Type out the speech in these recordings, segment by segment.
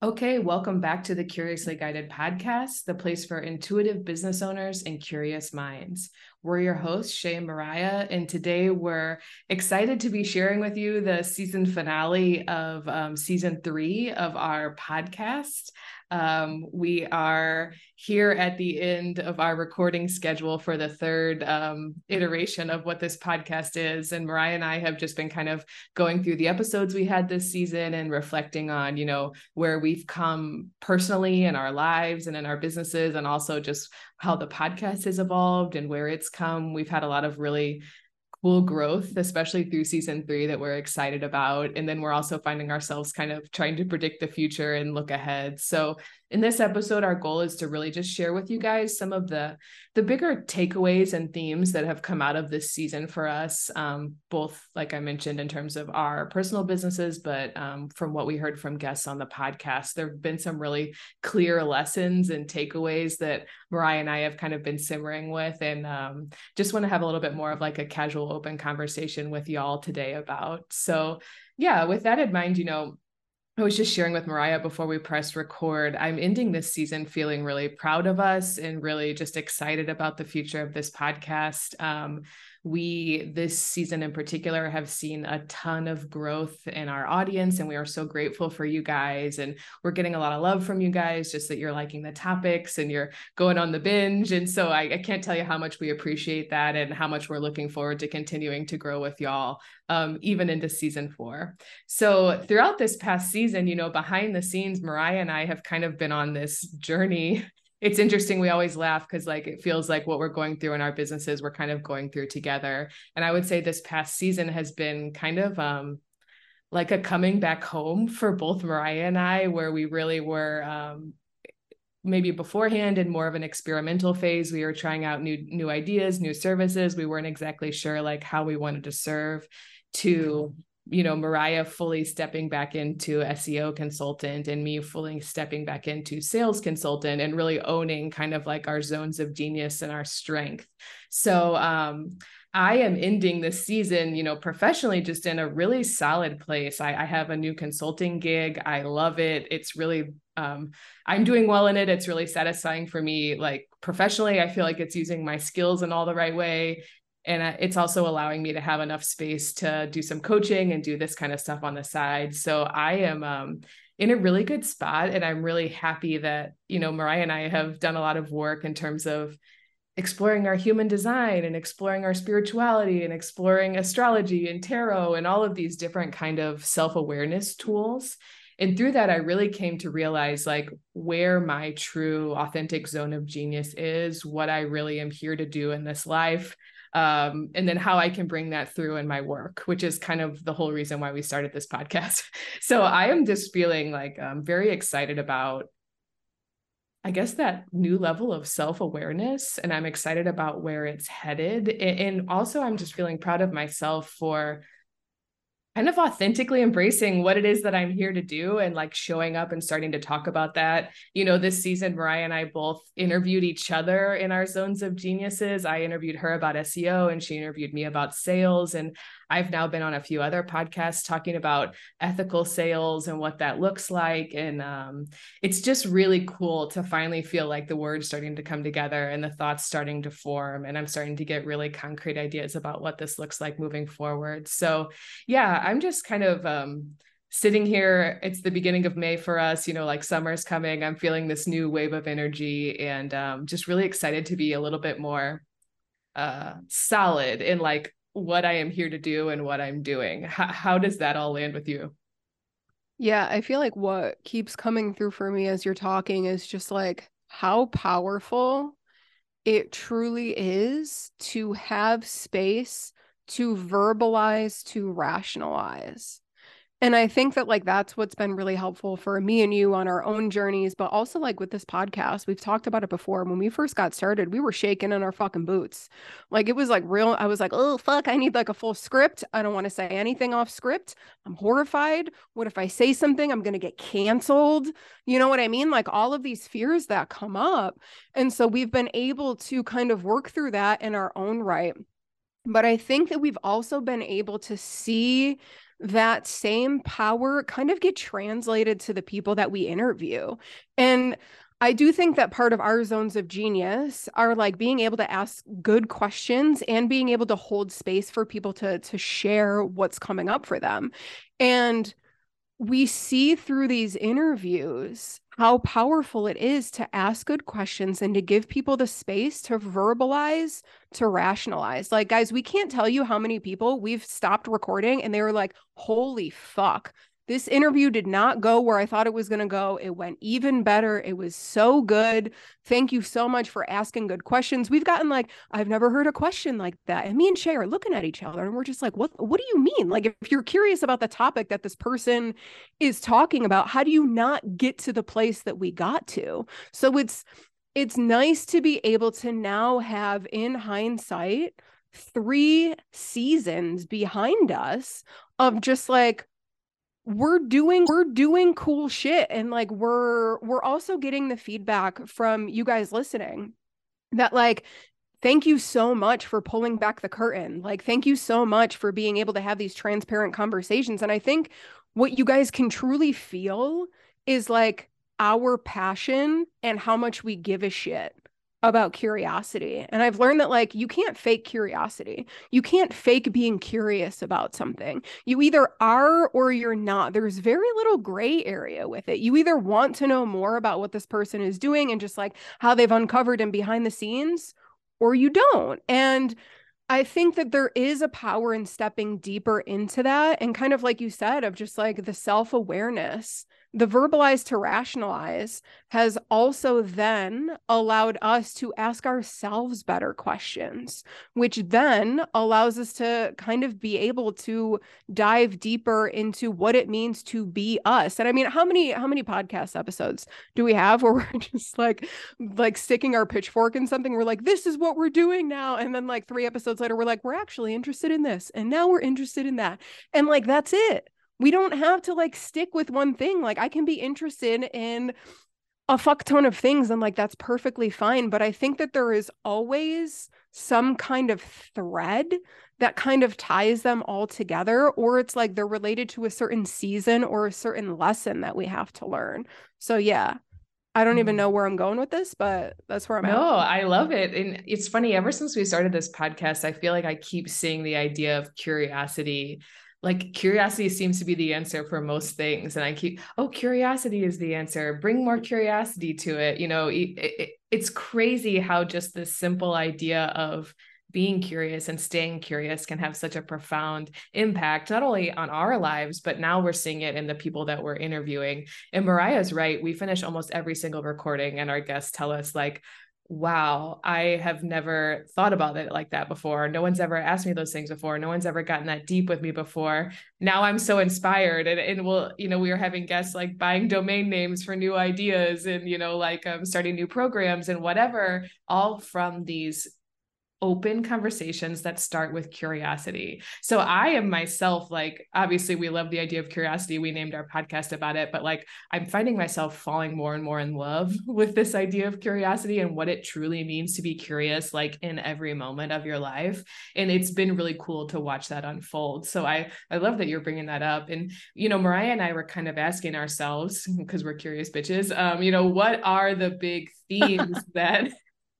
Okay, welcome back to the Curiously Guided podcast, the place for intuitive business owners and curious minds. We're your hosts, Shay and Mariah, and today we're excited to be sharing with you the season finale of um, season three of our podcast. Um, we are here at the end of our recording schedule for the third um, iteration of what this podcast is. And Mariah and I have just been kind of going through the episodes we had this season and reflecting on, you know, where we've come personally in our lives and in our businesses, and also just how the podcast has evolved and where it's come. We've had a lot of really cool growth, especially through season three, that we're excited about. And then we're also finding ourselves kind of trying to predict the future and look ahead. So in this episode our goal is to really just share with you guys some of the the bigger takeaways and themes that have come out of this season for us um, both like i mentioned in terms of our personal businesses but um, from what we heard from guests on the podcast there have been some really clear lessons and takeaways that mariah and i have kind of been simmering with. And um, just want to have a little bit more of like a casual open conversation with y'all today about. So yeah with that in mind you know I was just sharing with Mariah before we pressed record. I'm ending this season feeling really proud of us and really just excited about the future of this podcast. Um, we, this season in particular, have seen a ton of growth in our audience, and we are so grateful for you guys. And we're getting a lot of love from you guys, just that you're liking the topics and you're going on the binge. And so I, I can't tell you how much we appreciate that and how much we're looking forward to continuing to grow with y'all um, even into season four. So throughout this past season, you know, behind the scenes, Mariah and I have kind of been on this journey. It's interesting. We always laugh because like it feels like what we're going through in our businesses, we're kind of going through together. And I would say this past season has been kind of um, like a coming back home for both Mariah and I, where we really were um, maybe beforehand in more of an experimental phase we were trying out new new ideas new services we weren't exactly sure like how we wanted to serve to you know mariah fully stepping back into seo consultant and me fully stepping back into sales consultant and really owning kind of like our zones of genius and our strength so um I am ending this season, you know, professionally just in a really solid place. I, I, have a new consulting gig. I love it. It's really, um, I'm doing well in it. It's really satisfying for me. Like professionally, I feel like it's using my skills in all the right way and it's also allowing me to have enough space to do some coaching and do this kind of stuff on the side. So i am um, in a really good spot and i'm really happy that you know mariah and i have done a lot of work in terms of exploring our human design and exploring our spirituality and exploring astrology and tarot and all of these different kind of self-awareness tools. And through that i really came to realize like where my true authentic zone of genius is what i really am here to do in this life um, and then how I can bring that through in my work, which is kind of the whole reason why we started this podcast. So I am just feeling like I'm very excited about, I guess, that new level of self awareness. And I'm excited about where it's headed. And also, I'm just feeling proud of myself for kind of authentically embracing what it is that I'm here to do and like showing up and starting to talk about that. You know, this season, Mariah and I both interviewed each other in our zones of geniuses. I interviewed her about SEO and she interviewed me about sales. And I've now been on a few other podcasts talking about ethical sales and what that looks like. And um, it's just really cool to finally feel like the words starting to come together and the thoughts starting to form. And I'm starting to get really concrete ideas about what this looks like moving forward. So, yeah, I'm just kind of. Um, sitting here it's the beginning of may for us you know like summer's coming i'm feeling this new wave of energy and um, just really excited to be a little bit more uh, solid in like what I am here to do and what I'm doing. How, how does that all land with you? Yeah, I feel like what keeps coming through for me as you're talking is just like how powerful it truly is to have space to verbalize, to rationalize. And I think that like that's what's been really helpful for me and you on our own journeys, but also like with this podcast, we've talked about it before. When we first got started, we were shaking in our fucking boots. Like it was like real. I was like, oh fuck, I need like a full script. I don't want to say anything off script. I'm horrified. What if I say something? I'm gonna get canceled. You know what I mean? Like all of these fears that come up. And so we've been able to kind of work through that in our own right But I think that we've also been able to see that same power kind of get translated to the people that we interview. And I do think that part of our zones of genius are like being able to ask good questions and being able to hold space for people to to share what's coming up for them. And we see through these interviews how powerful it is to ask good questions and to give people the space to verbalize, to rationalize. Like, guys, we can't tell you how many people we've stopped recording and they were like, holy fuck, this interview did not go where I thought it was going to go. It went even better. It was so good. Thank you so much for asking good questions. We've gotten like, I've never heard a question like that. And me and Shay are looking at each other and we're just like, what what do you mean? Like if you're curious about the topic that this person is talking about, how do you not get to the place that we got to? So it's it's nice to be able to now have in hindsight three seasons behind us of just like we're doing we're doing cool shit and like we're we're also getting the feedback from you guys listening that like thank you so much for pulling back the curtain. Like thank you so much for being able to have these transparent conversations and i think what you guys can truly feel is like our passion and how much we give a shit about curiosity. And I've learned that like you can't fake curiosity. You can't fake being curious about something. You either are or you're not. There's very little gray area with it. You either want to know more about what this person is doing and just like how they've uncovered and behind the scenes or you don't. And I think that there is a power in stepping deeper into that and kind of like you said of just like the self-awareness the verbalize to rationalize has also then allowed us to ask ourselves better questions, which then allows us to kind of be able to dive deeper into what it means to be us. And I mean, how many how many podcast episodes do we have where we're just like like sticking our pitchfork in something? We're like, this is what we're doing now. And then like three episodes later, we're like, we're actually interested in this. And now we're interested in that. And like that's it we don't have to like stick with one thing. Like I can be interested in a fuck ton of things and like that's perfectly fine. But I think that there is always some kind of thread that kind of ties them all together, or it's like they're related to a certain season or a certain lesson that we have to learn. So yeah. I don't even mm-hmm. know where I'm going with this, but that's where I'm no, at. No, I love it. And it's funny, ever since we started this podcast, I feel like I keep seeing the idea of curiosity like curiosity seems to be the answer for most things and i keep oh curiosity is the answer. Bring more curiosity to it. You know it, it, it's crazy how just this simple idea of being curious and staying curious can have such a profound impact not only on our lives but now we're seeing it in the people that we're interviewing. And mariah's right we finish almost every single recording and our guests tell us like wow, I have never thought about it like that before. No one's ever asked me those things before. No one's ever gotten that deep with me before. Now I'm so inspired. And, and we'll, you know, we are having guests like buying domain names for new ideas and, you know, like um, starting new programs and whatever, all from these open conversations that start with curiosity. So I am myself like obviously we love the idea of curiosity. We named our podcast about it, but like I'm finding myself falling more and more in love with this idea of curiosity and what it truly means to be curious like in every moment of your life. And it's been really cool to watch that unfold. So I I love that you're bringing that up and you know Mariah and I were kind of asking ourselves because we're curious bitches um you know what are the big themes that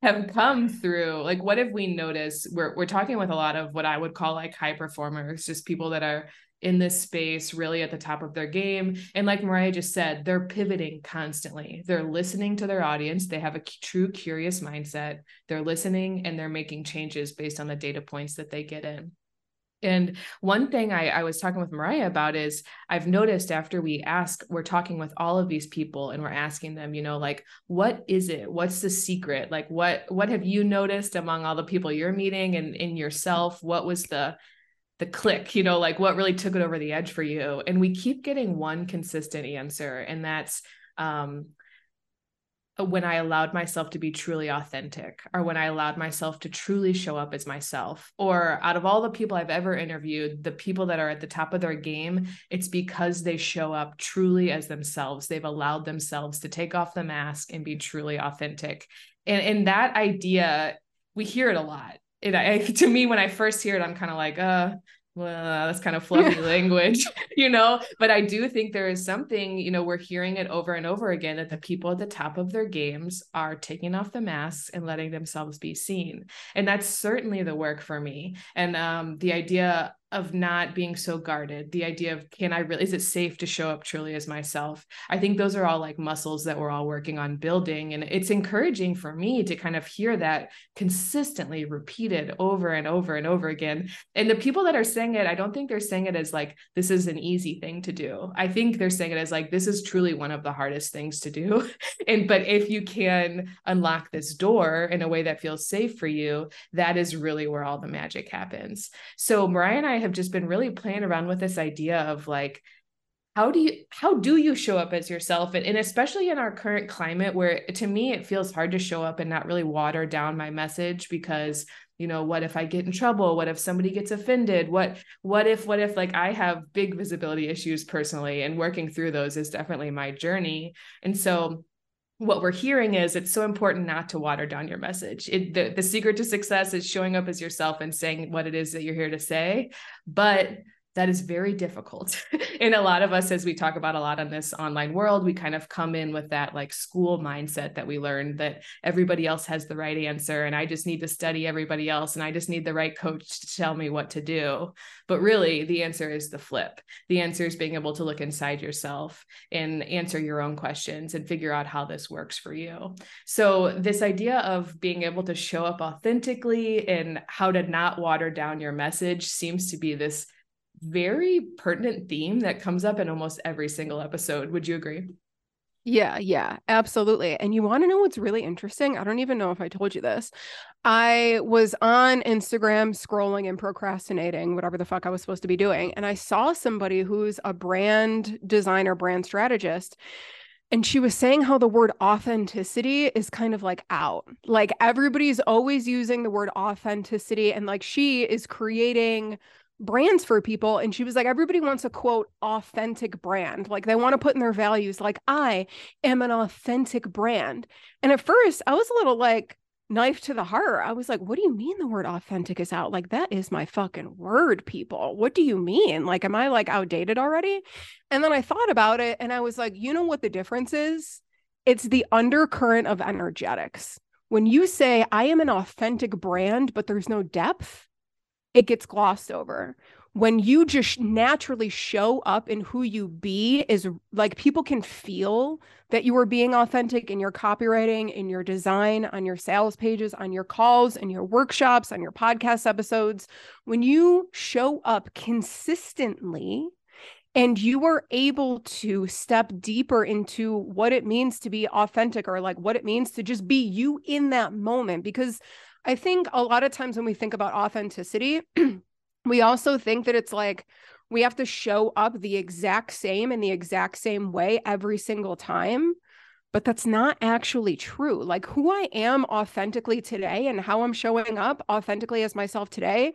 have come through like what have we noticed? We're we're talking with a lot of what i would call like high performers just people that are in this space really at the top of their game. And like mariah just said they're pivoting constantly. They're listening to their audience. They have a true curious mindset. They're listening and they're making changes based on the data points that they get in and one thing I, I, was talking with Mariah about is I've noticed after we ask, we're talking with all of these people and we're asking them, you know, like, what is it? What's the secret? Like, what what have you noticed among all the people you're meeting and in yourself? What was the the click, you know, like what really took it over the edge for you? And we keep getting one consistent answer, and that's um, when I allowed myself to be truly authentic, or when I allowed myself to truly show up as myself. Or out of all the people I've ever interviewed, the people that are at the top of their game, it's because they show up truly as themselves. They've allowed themselves to take off the mask and be truly authentic. And, and that idea, we hear it a lot it I, to me when I first hear it, I'm kind of like, uh, well, that's kind of fluffy language, you know. But I do think there is something, you know, we're hearing it over and over again that the people at the top of their games are taking off the masks and letting themselves be seen. And that's certainly the work for me. And um, the idea of not being so guarded the idea of can i really is it safe to show up truly as myself? I think those are all like muscles that we're all working on building and it's encouraging for me to kind of hear that consistently repeated over and over and over again. And the people that are saying it i don't think they're saying it as like this is an easy thing to do. I think they're saying it as like this is truly one of the hardest things to do. And but if you can unlock this door in a way that feels safe for you that is really where all the magic happens. So mariah and i have just been really playing around with this idea of like how do you how do you show up as yourself? And, and especially in our current climate where to me it feels hard to show up and not really water down my message because you know what if i get in trouble? What if somebody gets offended? What what if what if like i have big visibility issues personally and working through those is definitely my journey. And so what we're hearing is it's so important not to water down your message. It, the, the secret to success is showing up as yourself and saying what it is that you're here to say. But that is very difficult. and a lot of us, as we talk about a lot on this online world, we kind of come in with that like school mindset that we learned that everybody else has the right answer. And I just need to study everybody else. And I just need the right coach to tell me what to do. But really, the answer is the flip. The answer is being able to look inside yourself and answer your own questions and figure out how this works for you. So, this idea of being able to show up authentically and how to not water down your message seems to be this very pertinent theme that comes up in almost every single episode. Would you agree? Yeah, yeah, absolutely. And you want to know what's really interesting? I don't even know if I told you this. I was on Instagram scrolling and procrastinating, whatever the fuck I was supposed to be doing. And I saw somebody who's a brand designer, brand strategist. And she was saying how the word authenticity is kind of like out. Like everybody's always using the word authenticity. And like she is creating brands for people and she was like everybody wants a quote authentic brand. Like they want to put in their values. Like i am an authentic brand. And at first i was a little like knife to the heart. I was like what do you mean the word authentic is out? Like that is my fucking word people. What do you mean? Like am i like outdated already? And then i thought about it and i was like you know what the difference is? It's the undercurrent of energetics. When you say i am an authentic brand but there's no depth it gets glossed over. When you just naturally show up in who you be, is like people can feel that you are being authentic in your copywriting, in your design, on your sales pages, on your calls, and your workshops, on your podcast episodes. When you show up consistently, and you are able to step deeper into what it means to be authentic or like what it means to just be you in that moment because I think a lot of times when we think about authenticity, we also think that it's like we have to show up the exact same in the exact same way every single time. But that's not actually true. Like who I am authentically today and how I'm showing up authentically as myself today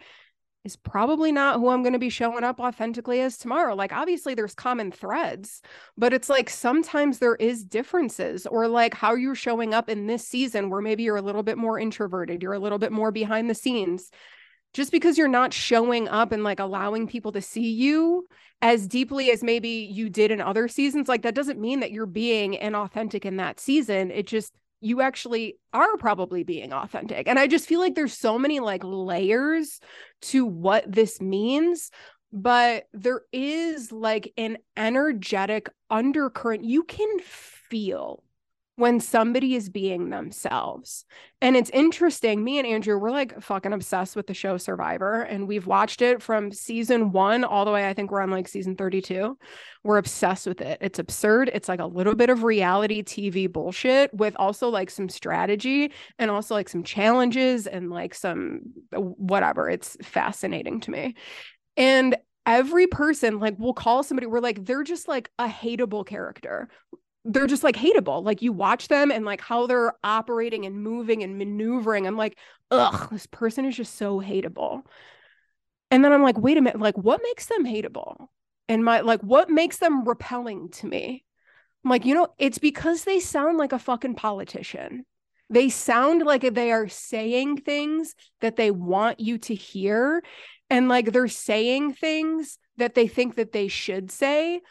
is probably not who I'm going to be showing up authentically as tomorrow. Like, obviously, there's common threads, but it's like sometimes there is differences, or like how you're showing up in this season where maybe you're a little bit more introverted, you're a little bit more behind the scenes. Just because you're not showing up and like allowing people to see you as deeply as maybe you did in other seasons, like that doesn't mean that you're being inauthentic in that season. It just you actually are probably being authentic. And I just feel like there's so many like layers to what this means, but there is like an energetic undercurrent you can feel when somebody is being themselves. And it's interesting. Me and Andrew, we're like fucking obsessed with the show Survivor, and we've watched it from season one all the way. I think we're on like season 32. We're obsessed with it. It's absurd. It's like a little bit of reality TV bullshit with also like some strategy and also like some challenges and like some uh, whatever. It's fascinating to me. And every person like will call somebody we're like they're just like a hateable character they're just like hateable. Like you watch them and like how they're operating and moving and maneuvering. I'm like, ugh, this person is just so hateable. And then I'm like, wait a minute, like what makes them hateable? And my like, what makes them repelling to me? I'm like, you know, it's because they sound like a fucking politician. They sound like they are saying things that they want you to hear and like they're saying things that they think that they should say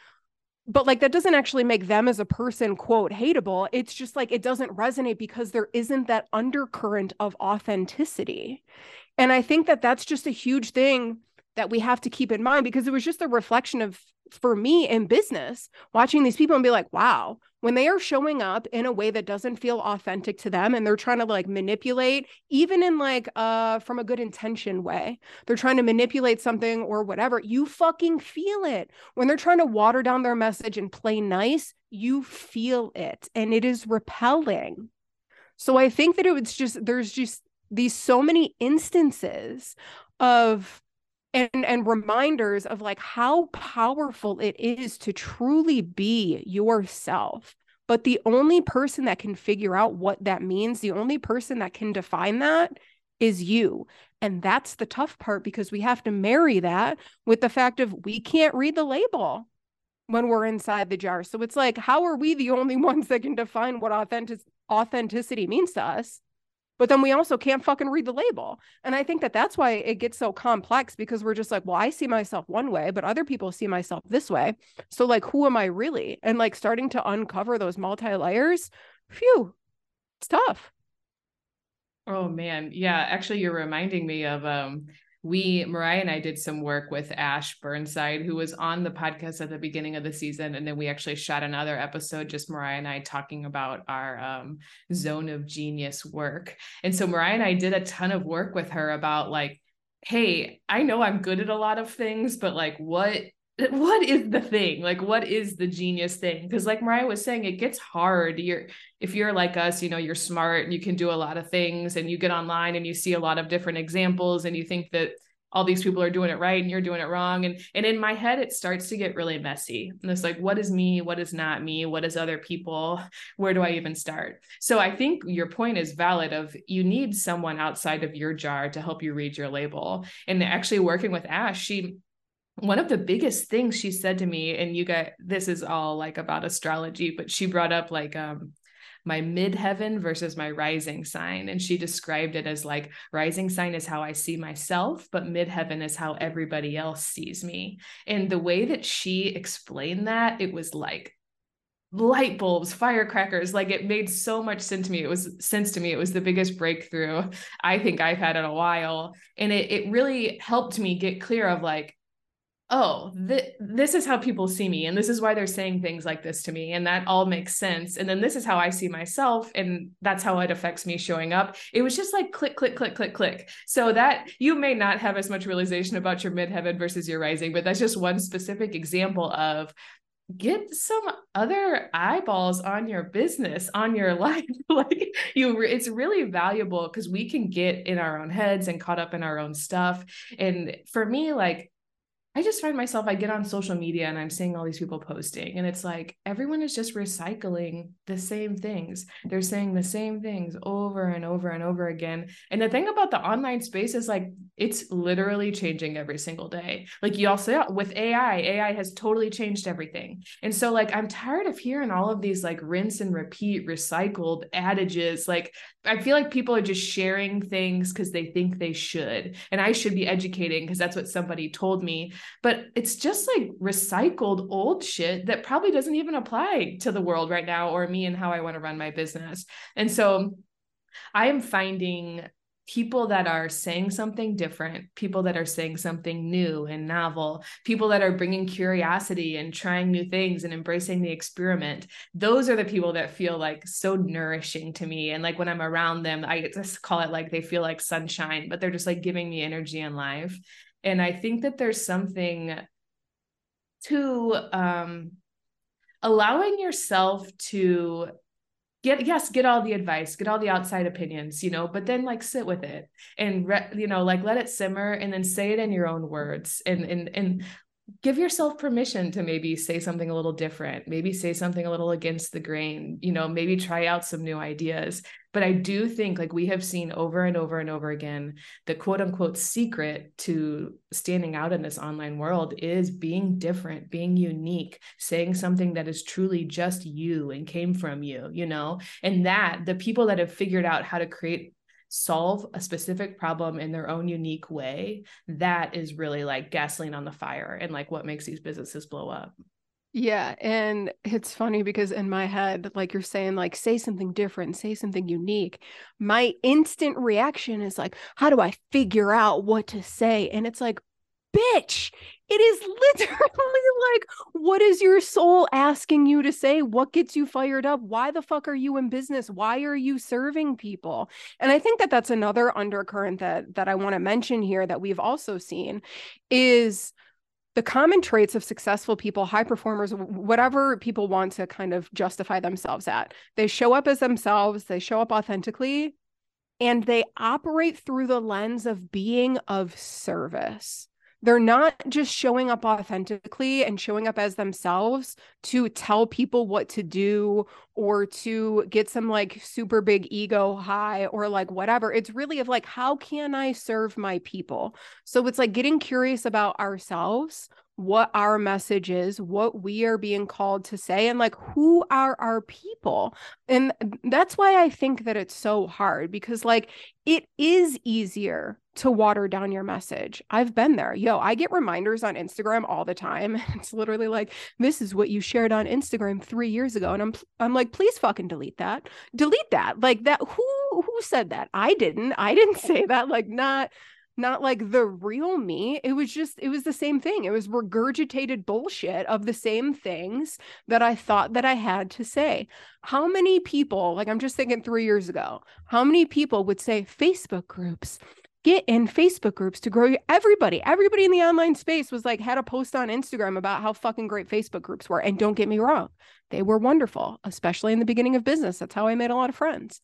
but like that doesn't actually make them as a person quote hateable. It's just like it doesn't resonate because there isn't that undercurrent of authenticity. And i think that that's just a huge thing that we have to keep in mind because it was just a reflection of for me in business watching these people and be like wow when they are showing up in a way that doesn't feel authentic to them and they're trying to like manipulate even in like uh from a good intention way they're trying to manipulate something or whatever you fucking feel it. When they're trying to water down their message and play nice you feel it and it is repelling. So i think that it was just there's just these so many instances of and and reminders of like how powerful it is to truly be yourself but the only person that can figure out what that means the only person that can define that is you. And that's the tough part because we have to marry that with the fact of we can't read the label when we're inside the jar. So it's like how are we the only ones that can define what authentic authenticity means to us but then we also can't fucking read the label. And I think that that's why it gets so complex because we're just like, well, I see myself one way, but other people see myself this way. So, like, who am I really? And like starting to uncover those multi layers, phew, it's tough. Oh man. Yeah. Actually, you're reminding me of um we mariah and i did some work with ash burnside who was on the podcast at the beginning of the season and then we actually shot another episode just mariah and i talking about our um, zone of genius work. And so mariah and i did a ton of work with her about like hey i know i'm good at a lot of things but like what what is the thing? Like what is the genius thing? Because like mariah was saying it gets hard. You're if you're like us you know you're smart and you can do a lot of things and you get online and you see a lot of different examples and you think that all these people are doing it right and you're doing it wrong. And and in my head it starts to get really messy. And it's like what is me? What is not me? What is other people? Where do i even start? So i think your point is valid of you need someone outside of your jar to help you read your label. And actually working with ash she one of the biggest things she said to me and you got this is all like about astrology but she brought up like um my midheaven versus my rising sign and she described it as like rising sign is how i see myself but midheaven is how everybody else sees me. And the way that she explained that it was like light bulbs firecrackers like it made so much sense to me. It was sense to me. It was the biggest breakthrough i think i've had in a while. And it, it really helped me get clear of like oh, th- this is how people see me. And this is why they're saying things like this to me. And that all makes sense. And then this is how I see myself. And that's how it affects me showing up. It was just like click, click, click, click, click. So that you may not have as much realization about your midheaven versus your rising, but that's just one specific example of get some other eyeballs on your business on your life like you it's really valuable because we can get in our own heads and caught up in our own stuff and for me like I just find myself, I get on social media and I'm seeing all these people posting, and it's like everyone is just recycling the same things. They're saying the same things over and over and over again. And the thing about the online space is like it's literally changing every single day. Like you all say with AI, AI has totally changed everything. And so, like, I'm tired of hearing all of these like rinse and repeat recycled adages. Like, I feel like people are just sharing things because they think they should. And I should be educating because that's what somebody told me but it's just like recycled old shit that probably doesn't even apply to the world right now or me and how I want to run my business. And so I am finding people that are saying something different, people that are saying something new and novel, people that are bringing curiosity and trying new things and embracing the experiment. Those are the people that feel like so nourishing to me. And like when I'm around them, I just call it like they feel like sunshine, but they're just like giving me energy and life. And I think that there's something to um, allowing yourself to get yes get all the advice get all the outside opinions you know but then like sit with it and re- you know like let it simmer and then say it in your own words and and and give yourself permission to maybe say something a little different, maybe say something a little against the grain, you know, maybe try out some new ideas. But I do think, like we have seen over and over and over again, the quote unquote secret to standing out in this online world is being different, being unique, saying something that is truly just you and came from you, you know, and that the people that have figured out how to create solve a specific problem in their own unique way, that is really like gasoline on the fire and like what makes these businesses blow up. Yeah. And it's funny because in my head, like you're saying, like, say something different, say something unique. My instant reaction is like, how do I figure out what to say? And it's like, bitch, it is literally like, what is your soul asking you to say? What gets you fired up? Why the fuck are you in business? Why are you serving people? And I think that that's another undercurrent that that I want to mention here that we've also seen is the common traits of successful people, high performers, whatever people want to kind of justify themselves at. They show up as themselves, they show up authentically, and they operate through the lens of being of service they're not just showing up authentically and showing up as themselves to tell people what to do or to get some like super big ego high or like whatever. It's really of like, how can I serve my people? So it's like getting curious about ourselves, what our message is, what we are being called to say, and like who are our people. And that's why I think that it's so hard because, like, it is easier to water down your message. I've been there. Yo, I get reminders on Instagram all the time. It's literally like, this is what you shared on Instagram 3 years ago and I'm I'm like, please fucking delete that. Delete that. Like that who who said that? I didn't. I didn't say that like not not like the real me. It was just, it was the same thing. It was regurgitated bullshit of the same things that I thought that I had to say. How many people, like I'm just thinking three years ago, how many people would say Facebook groups? Get in Facebook groups to grow everybody. Everybody in the online space was like, had a post on Instagram about how fucking great Facebook groups were. And don't get me wrong, they were wonderful, especially in the beginning of business. That's how I made a lot of friends.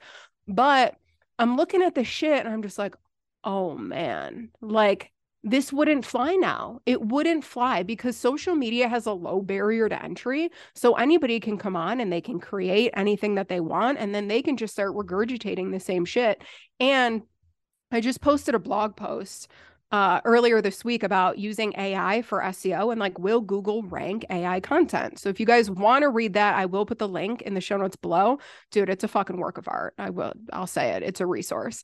But I'm looking at the shit and I'm just like, oh man, like this wouldn't fly now. It wouldn't fly because social media has a low barrier to entry. So anybody can come on and they can create anything that they want and then they can just start regurgitating the same shit. And I just posted a blog post uh, earlier this week about using AI for SEO and like, will Google rank AI content? So if you guys want to read that, I will put the link in the show notes below. Dude, it's a fucking work of art. I will, I'll say it. It's a resource.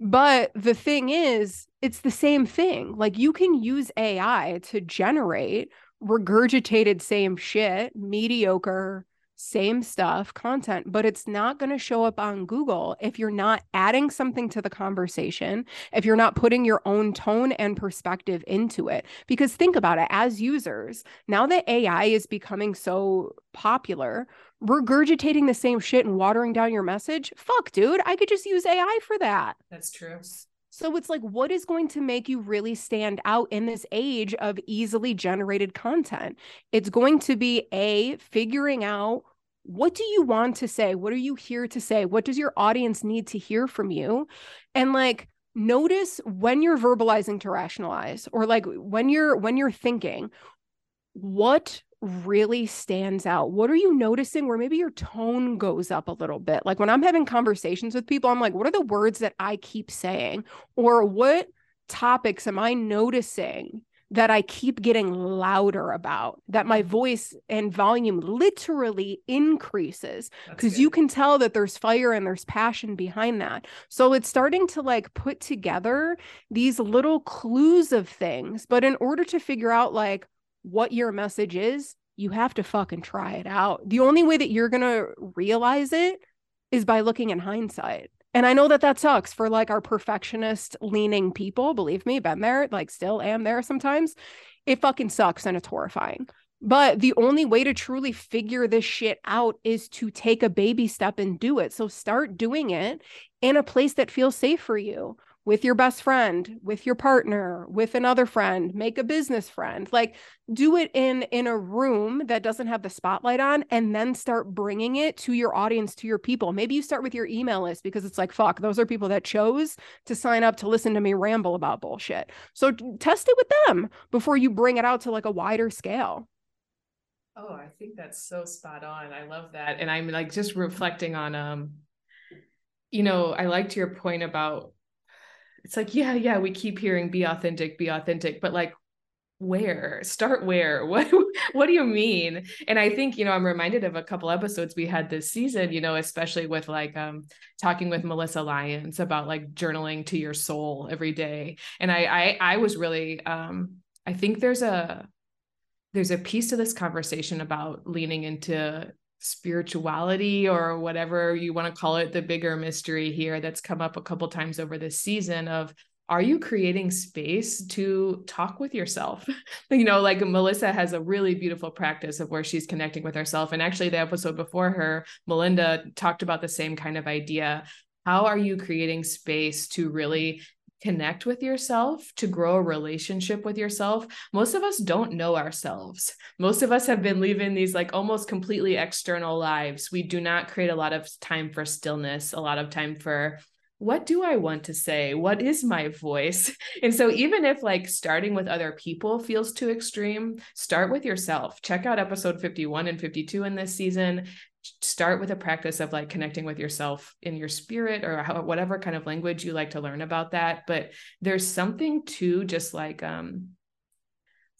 But the thing is, it's the same thing. Like you can use AI to generate regurgitated same shit, mediocre, same stuff content, but it's not going to show up on Google if you're not adding something to the conversation, if you're not putting your own tone and perspective into it. Because think about it as users, now that AI is becoming so popular, regurgitating the same shit and watering down your message, fuck, dude, I could just use AI for that. That's true. So it's like, what is going to make you really stand out in this age of easily generated content? It's going to be A, figuring out what do you want to say? What are you here to say? What does your audience need to hear from you? And like, notice when you're verbalizing to rationalize or like when you're when you're thinking what really stands out? What are you noticing where maybe your tone goes up a little bit? Like when I'm having conversations with people, I'm like, what are the words that I keep saying? Or what topics am I noticing that I keep getting louder about, that my mm-hmm. voice and volume literally increases because you can tell that there's fire and there's passion behind that. So it's starting to like put together these little clues of things. But in order to figure out like what your message is, you have to fucking try it out. The only way that you're going to realize it is by looking in hindsight. And I know that that sucks for like our perfectionist leaning people. Believe me, been there, like still am there sometimes. It fucking sucks and it's horrifying. But the only way to truly figure this shit out is to take a baby step and do it. So start doing it in a place that feels safe for you with your best friend, with your partner, with another friend, make a business friend. Like do it in in a room that doesn't have the spotlight on and then start bringing it to your audience, to your people. Maybe you start with your email list because it's like fuck, those are people that chose to sign up to listen to me ramble about bullshit. So test it with them before you bring it out to like a wider scale. Oh, I think that's so spot on. I love that. And I'm like just reflecting on um you know, I liked your point about it's like yeah, yeah, we keep hearing be authentic, be authentic, but like where? Start where? What what do you mean? And i think you know i'm reminded of a couple episodes we had this season you know especially with like um talking with melissa lyons about like journaling to your soul every day. And i i, I was really um i think there's a there's a piece to this conversation about leaning into spirituality or whatever you want to call it the bigger mystery here that's come up a couple times over this season of are you creating space to talk with yourself? You know like melissa has a really beautiful practice of where she's connecting with herself and actually the episode before her melinda talked about the same kind of idea. How are you creating space to really connect with yourself, to grow a relationship with yourself. Most of us don't know ourselves. Most of us have been living these like almost completely external lives. We do not create a lot of time for stillness, a lot of time for what do I want to say? What is my voice? And so, even if like starting with other people feels too extreme, start with yourself. Check out episode 51 and 52 in this season start with a practice of like connecting with yourself in your spirit or how, whatever kind of language you like to learn about that but there's something to just like um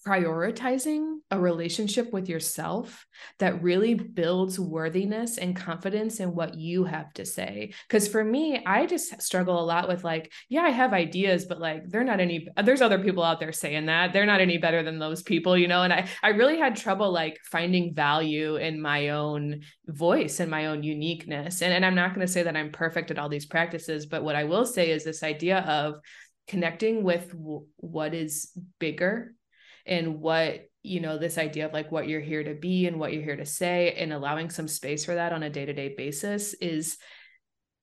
prioritizing a relationship with yourself that really builds worthiness and confidence in what you have to say. Because for me i just struggle a lot with like yeah i have ideas but like they're not any there's other people out there saying that. They're not any better than those people you know? And i i really had trouble like finding value in my own voice and my own uniqueness. And, and i'm not going to say that i'm perfect at all these practices but what i will say is this idea of connecting with w- what is bigger and what you know this idea of like what you're here to be and what you're here to say and allowing some space for that on a day-to-day basis is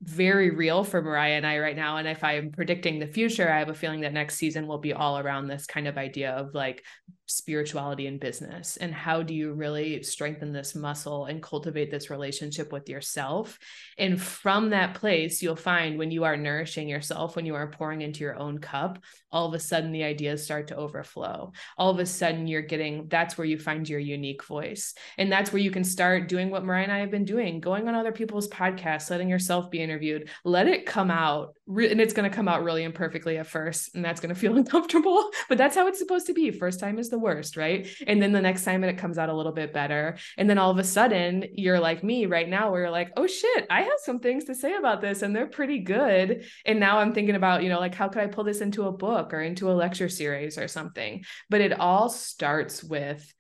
very real for Mariah and I right now. And if I'm predicting the future, I have a feeling that next season will be all around this kind of idea of like spirituality and business? And how do you really strengthen this muscle and cultivate this relationship with yourself? And from that place you'll find when you are nourishing yourself when you are pouring into your own cup all of a sudden the ideas start to overflow. All of a sudden you're getting that's where you find your unique voice. And that's where you can start doing what mariah and i have been doing going on other people's podcasts letting yourself be interviewed. Let it come out and it's going to come out really imperfectly at first and that's going to feel uncomfortable but that's how it's supposed to be. First time is the worst right? And then the next time it comes out a little bit better and then all of a sudden you're like me right now where you're like oh shit i have some things to say about this and they're pretty good. And now i'm thinking about you know like how could i pull this into a book or into a lecture series or something? But it all starts with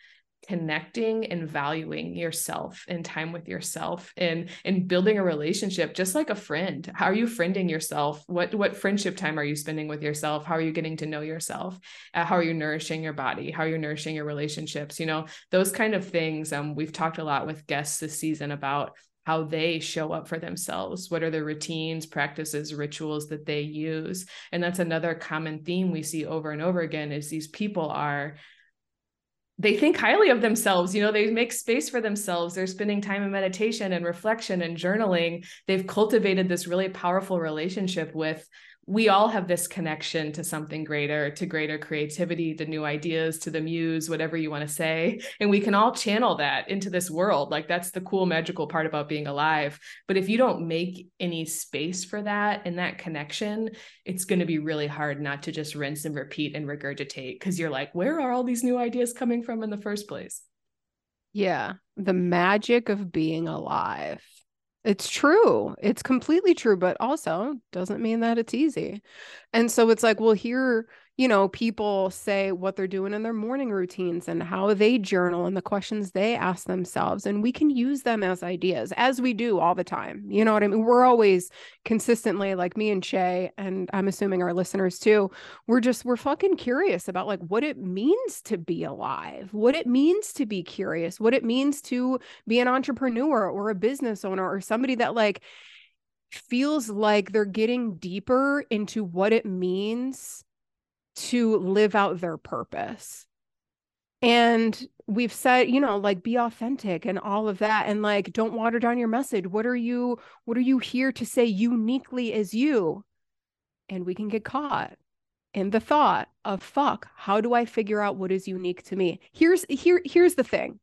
connecting and valuing yourself and time with yourself and and building a relationship just like a friend. How are you friending yourself? What what friendship time are you spending with yourself? How are you getting to know yourself? Uh, how are you nourishing your body? How are you nourishing your relationships? You know those kind of things. Um we've talked a lot with guests this season about how they show up for themselves. What are the routines practices rituals that they use? And that's another common theme we see over and over again is these people are they think highly of themselves you know they make space for themselves. They're spending time in meditation and reflection and journaling. They've cultivated this really powerful relationship with we all have this connection to something greater, to greater creativity, to new ideas, to the muse, whatever you want to say. And we can all channel that into this world. Like that's the cool, magical part about being alive. But if you don't make any space for that and that connection, it's going to be really hard not to just rinse and repeat and regurgitate because you're like, where are all these new ideas coming from in the first place? Yeah. The magic of being alive. It's true. It's completely true, but also doesn't mean that it's easy. And so it's like, well, here you know, people say what they're doing in their morning routines and how they journal and the questions they ask themselves. And we can use them as ideas, as we do all the time. You know what I mean? We're always consistently, like me and Shay, and I'm assuming our listeners too, we're just, we're fucking curious about like what it means to be alive, what it means to be curious, what it means to be an entrepreneur or a business owner or somebody that like, feels like they're getting deeper into what it means to live out their purpose. And we've said, you know, like be authentic and all of that and like don't water down your message. What are you what are you here to say uniquely as you? And we can get caught in the thought of fuck, how do I figure out what is unique to me? Here's here here's the thing.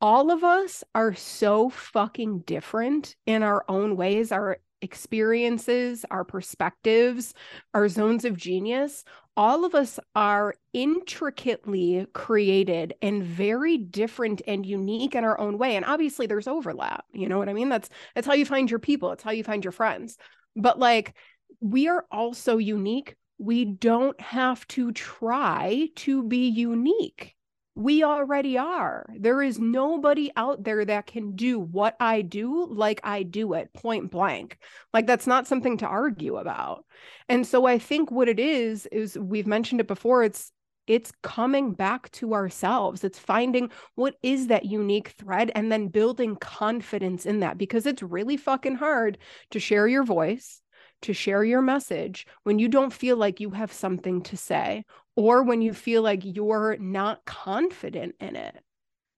All of us are so fucking different in our own ways. Our experiences, our perspectives, our zones of genius, all of us are intricately created and very different and unique in our own way. And obviously there's overlap. You know what I mean? That's that's how you find your people, it's how you find your friends. But like we are also unique. We don't have to try to be unique we already are. There is nobody out there that can do what I do like I do it point blank. Like that's not something to argue about. And so I think what it is is we've mentioned it before it's it's coming back to ourselves. It's finding what is that unique thread and then building confidence in that because it's really fucking hard to share your voice to share your message when you don't feel like you have something to say or when you feel like you're not confident in it.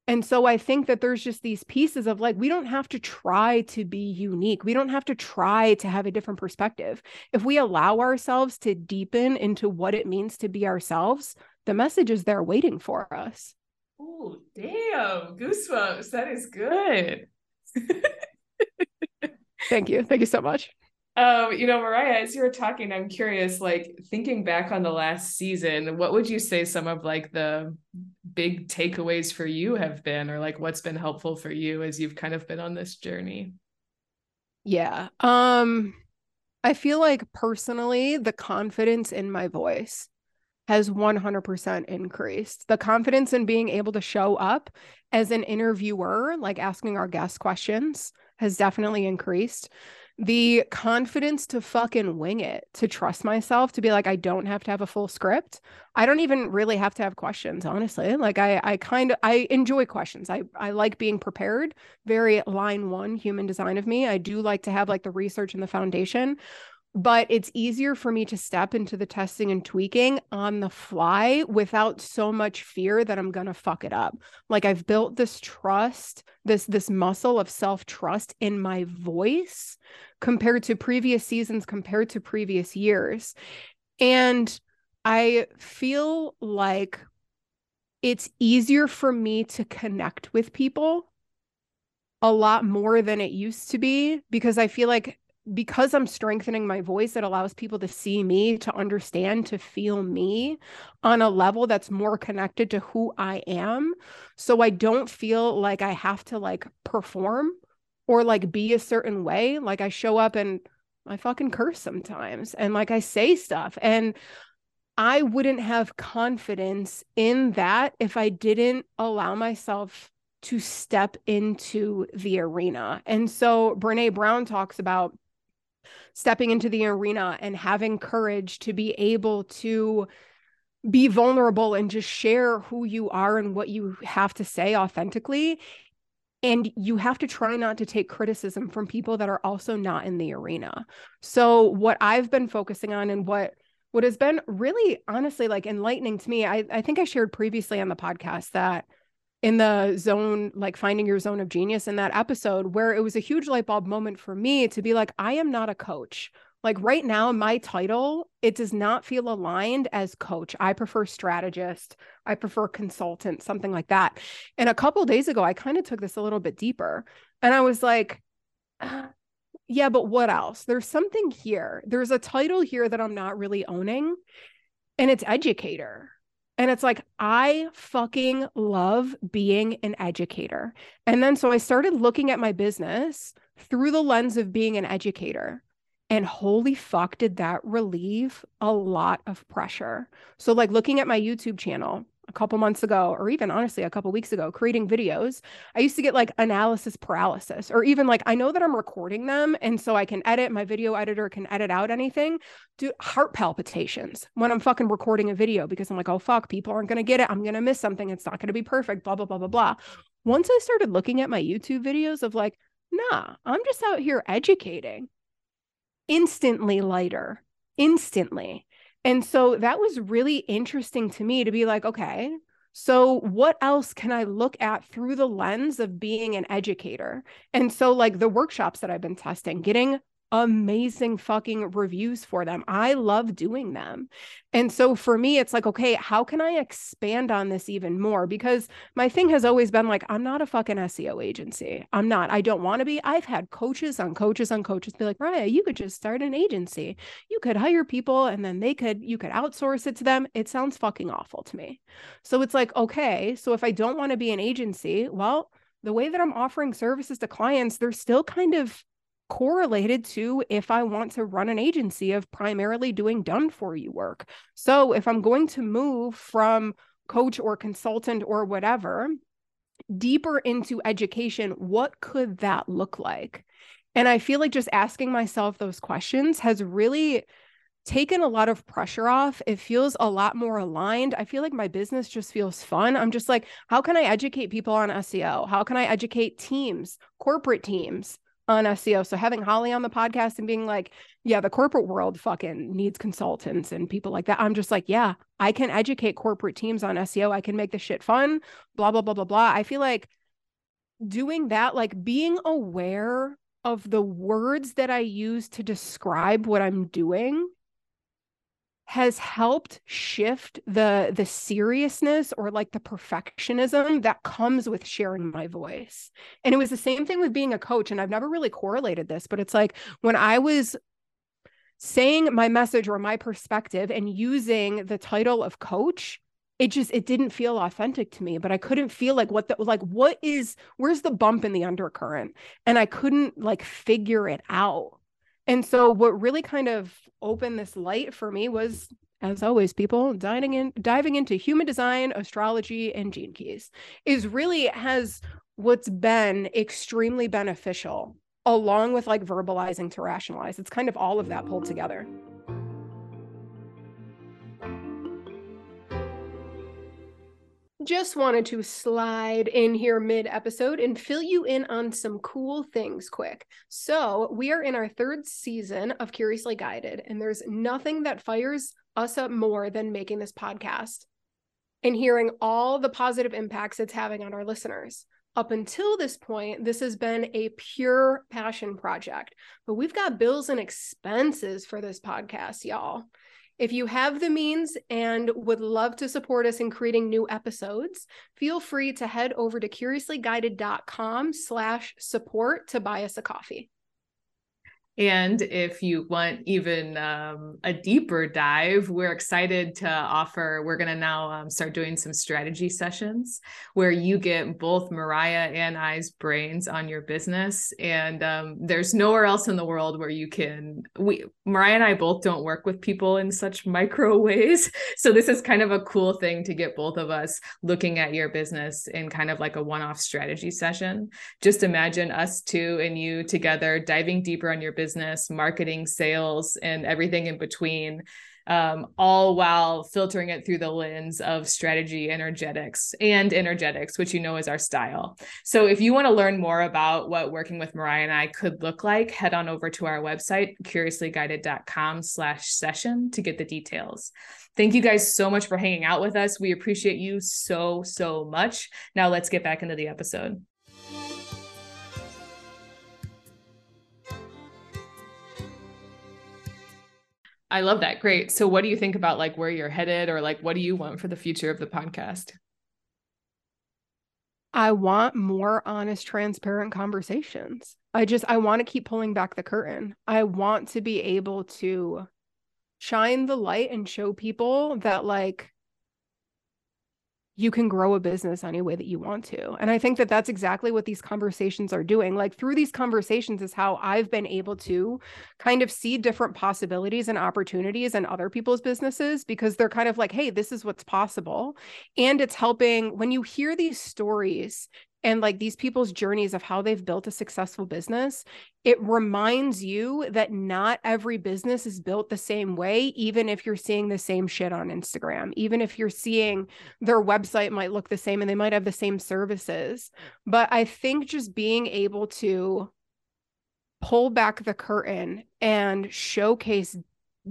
And so I think that there's just these pieces of like, we don't have to try to be unique. We don't have to try to have a different perspective. If we allow ourselves to deepen into what it means to be ourselves, the message is there waiting for us. Oh, damn. Goosebumps. That is good. Thank you. Thank you so much. Um, you know, Mariah, as you were talking, I'm curious, like thinking back on the last season, what would you say some of like the big takeaways for you have been, or like what's been helpful for you as you've kind of been on this journey? Yeah. Um, I feel like personally, the confidence in my voice has 100% increased. The confidence in being able to show up as an interviewer, like asking our guest questions, has definitely increased the confidence to fucking wing it, to trust myself, to be like, I don't have to have a full script. I don't even really have to have questions, honestly. Like I I kind of I enjoy questions. I I like being prepared. Very line one human design of me. I do like to have like the research and the foundation but it's easier for me to step into the testing and tweaking on the fly without so much fear that I'm to fuck it up. Like I've built this trust, this this muscle of self-trust in my voice compared to previous seasons compared to previous years. And I feel like it's easier for me to connect with people a lot more than it used to be because I feel like because I'm strengthening my voice, it allows people to see me, to understand, to feel me on a level that's more connected to who I am. So I don't feel like I have to like perform or like be a certain way. Like I show up and I fucking curse sometimes and like I say stuff. And I wouldn't have confidence in that if I didn't allow myself to step into the arena. And so Brene Brown talks about stepping into the arena and having courage to be able to be vulnerable and just share who you are and what you have to say authentically. And you have to try not to take criticism from people that are also not in the arena. So, what I've been focusing on and what what has been really honestly like enlightening to me, I, I think I shared previously on the podcast that in the zone, like finding your zone of genius in that episode, where it was a huge light bulb moment for me to be like, I am not a coach. Like right now, my title, it does not feel aligned as coach. I prefer strategist. I prefer consultant, something like that. And a couple days ago, I kind of took this a little bit deeper and I was like, uh, yeah, but what else? There's something here. There's a title here that I'm not really owning, and it's educator. And it's like, I fucking love being an educator. And then so I started looking at my business through the lens of being an educator. And holy fuck, did that relieve a lot of pressure. So, like looking at my YouTube channel, a couple months ago, or even honestly a couple weeks ago, creating videos, I used to get like analysis paralysis, or even like I know that I'm recording them. And so I can edit, my video editor can edit out anything. Dude, heart palpitations when I'm fucking recording a video because I'm like, oh fuck, people aren't going to get it. I'm going to miss something. It's not going to be perfect, blah, blah, blah, blah, blah. Once I started looking at my YouTube videos of like, Nah, I'm just out here educating. Instantly lighter, instantly. And so that was really interesting to me to be like, okay, so what else can I look at through the lens of being an educator? And so, like the workshops that I've been testing, getting amazing fucking reviews for them. I love doing them. And so for me, it's like, okay, how can I expand on this even more? Because my thing has always been like, I'm not a fucking SEO agency. I'm not. I don't want to be. I've had coaches on coaches on coaches be like, Raya, you could just start an agency. You could hire people and then they could, you could outsource it to them. It sounds fucking awful to me. So it's like, okay, so if I don't want to be an agency, well, the way that I'm offering services to clients, they're still kind of correlated to if I want to run an agency of primarily doing done for you work. So if I'm going to move from coach or consultant or whatever deeper into education, what could that look like? And I feel like just asking myself those questions has really taken a lot of pressure off. It feels a lot more aligned. I feel like my business just feels fun. I'm just like, how can I educate people on SEO? How can I educate teams, corporate teams? On SEO. So having Holly on the podcast and being like, yeah, the corporate world fucking needs consultants and people like that. I'm just like, yeah, I can educate corporate teams on SEO. I can make the shit fun, blah, blah, blah, blah, blah. I feel like doing that, like being aware of the words that I use to describe what I'm doing has helped shift the the seriousness or like the perfectionism that comes with sharing my voice. And it was the same thing with being a coach and I've never really correlated this, but it's like when I was saying my message or my perspective and using the title of coach, it just it didn't feel authentic to me but i couldn't feel like what that like what is where's the bump in the undercurrent and i couldn't like figure it out and so what really kind of opened this light for me was as always people diving in diving into human design astrology and gene keys is really has what's been extremely beneficial along with like verbalizing to rationalize. It's kind of all of that pulled together just wanted to slide in here mid episode and fill you in on some cool things quick. So, we are in our third season of Curiously Guided, and there's nothing that fires us up more than making this podcast and hearing all the positive impacts it's having on our listeners. Up until this point, this has been a pure passion project, but we've got bills and expenses for this podcast, y'all. If you have the means and would love to support us in creating new episodes, feel free to head over to curiouslyguided.com slash support to buy us a coffee. And if you want even um, a deeper dive, we're excited to offer. We're going to now um, start doing some strategy sessions where you get both Mariah and I's brains on your business. And um, there's nowhere else in the world where you can. We Mariah and I both don't work with people in such micro ways, so this is kind of a cool thing to get both of us looking at your business in kind of like a one-off strategy session. Just imagine us two and you together diving deeper on your business business, marketing, sales, and everything in between. Um, all while filtering it through the lens of strategy, energetics, and energetics, which you know is our style. So, if you want to learn more about what working with Mariah and I could look like, head on over to our website, curiouslyguided.com slash session to get the details. Thank you guys so much for hanging out with us. We appreciate you so, so much. Now, let's get back into the episode. I love that. Great. So what do you think about like where you're headed or like what do you want for the future of the podcast? I want more honest, transparent conversations. I just I want to keep pulling back the curtain. I want to be able to shine the light and show people that like you can grow a business any way that you want to. And I think that that's exactly what these conversations are doing. Like through these conversations is how I've been able to kind of see different possibilities and opportunities in other people's businesses because they're kind of like, hey, this is what's possible. And it's helping when you hear these stories and like these people's journeys of how they've built a successful business, it reminds you that not every business is built the same way, even if you're seeing the same shit on Instagram, even if you're seeing their website might look the same and they might have the same services. But I think just being able to pull back the curtain and showcase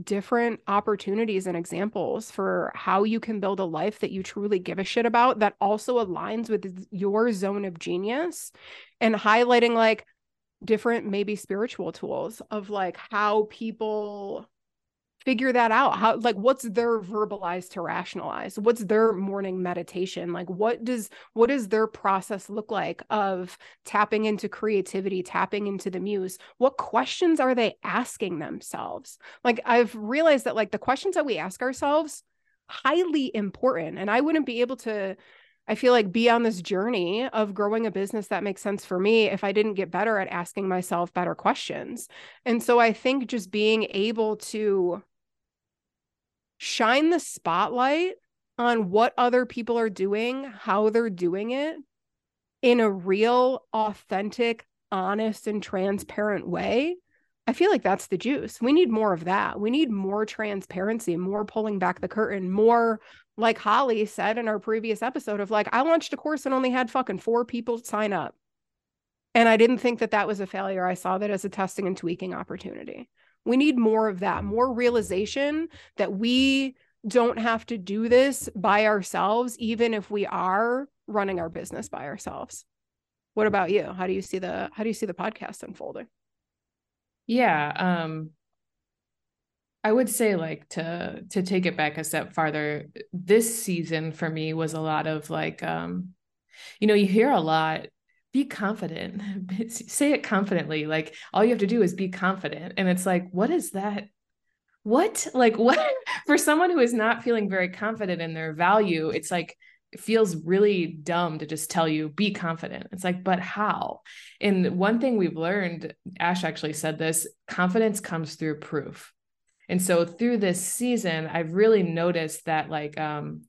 different opportunities and examples for how you can build a life that you truly give a shit about that also aligns with your zone of genius and highlighting like different maybe spiritual tools of like how people figure that out? How like what's their verbalized to rationalize? What's their morning meditation? Like what does what does their process look like of tapping into creativity tapping into the muse? What questions are they asking themselves? Like i've realized that like the questions that we ask ourselves highly important and i wouldn't be able to I feel like be on this journey of growing a business that makes sense for me if I didn't get better at asking myself better questions. And so I think just being able to shine the spotlight on what other people are doing, how they're doing it in a real, authentic, honest, and transparent way. I feel like that's the juice. We need more of that. We need more transparency, more pulling back the curtain, more like Holly said in our previous episode of like, I launched a course and only had fucking four people sign up. And I didn't think that that was a failure. I saw that as a testing and tweaking opportunity. We need more of that, more realization that we don't have to do this by ourselves, even if we are running our business by ourselves. What about you? How do you see the how do you see the podcast unfolding? Yeah, um I would say like to to take it back a step farther, this season for me was a lot of like um you know, you hear a lot be confident. Say it confidently like all you have to do is be confident. And it's like what is that? What? Like what? For someone who is not feeling very confident in their value it's like it feels really dumb to just tell you be confident. It's like but how? And one thing we've learned ash actually said this confidence comes through proof. And so through this season i've really noticed that like um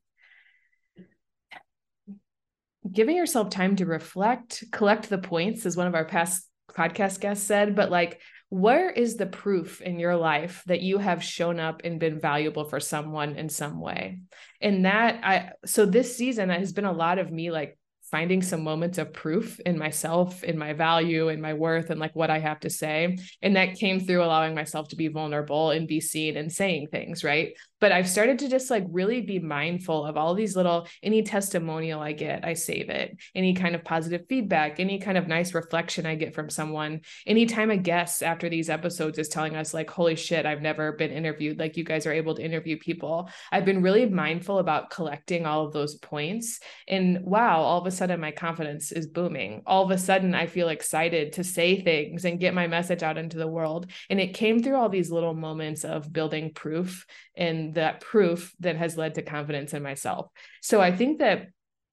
giving yourself time to reflect, collect the points, as one of our past podcast guests said, but like, where is the proof in your life that you have shown up and been valuable for someone in some way? And that I, so this season has been a lot of me like finding some moments of proof in myself, in my value, in my worth, and like what I have to say. And that came through allowing myself to be vulnerable and be seen and saying things, right? but I've started to just like really be mindful of all these little any testimonial I get, I save it. Any kind of positive feedback, any kind of nice reflection I get from someone, anytime a guest after these episodes is telling us like, holy shit, I've never been interviewed, like you guys are able to interview people. I've been really mindful about collecting all of those points. And wow, all of a sudden my confidence is booming. All of a sudden I feel excited to say things and get my message out into the world. And it came through all these little moments of building proof and that proof that has led to confidence in myself. So I think that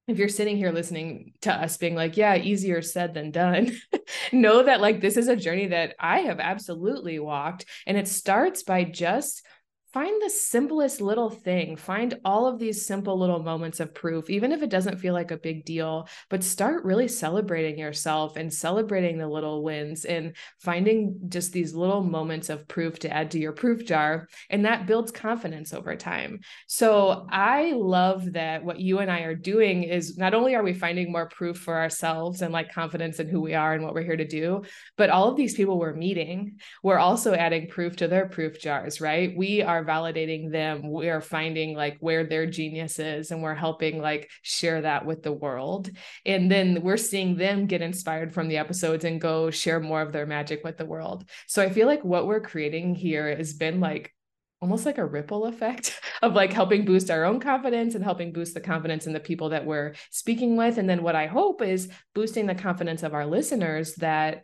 if you're sitting here listening to us being like, yeah, easier said than done, know that like this is a journey that I have absolutely walked. And it starts by just find the simplest little thing. Find all of these simple little moments of proof even if it doesn't feel like a big deal but start really celebrating yourself and celebrating the little wins and finding just these little moments of proof to add to your proof jar and that builds confidence over time. So i love that what you and i are doing is not only are we finding more proof for ourselves and like confidence in who we are and what we're here to do but all of these people we're meeting we're also adding proof to their proof jars right? We are are validating them we are finding like where their genius is and we're helping like share that with the world. And then we're seeing them get inspired from the episodes and go share more of their magic with the world. So i feel like what we're creating here has been like almost like a ripple effect of like helping boost our own confidence and helping boost the confidence in the people that we're speaking with. And then what i hope is boosting the confidence of our listeners that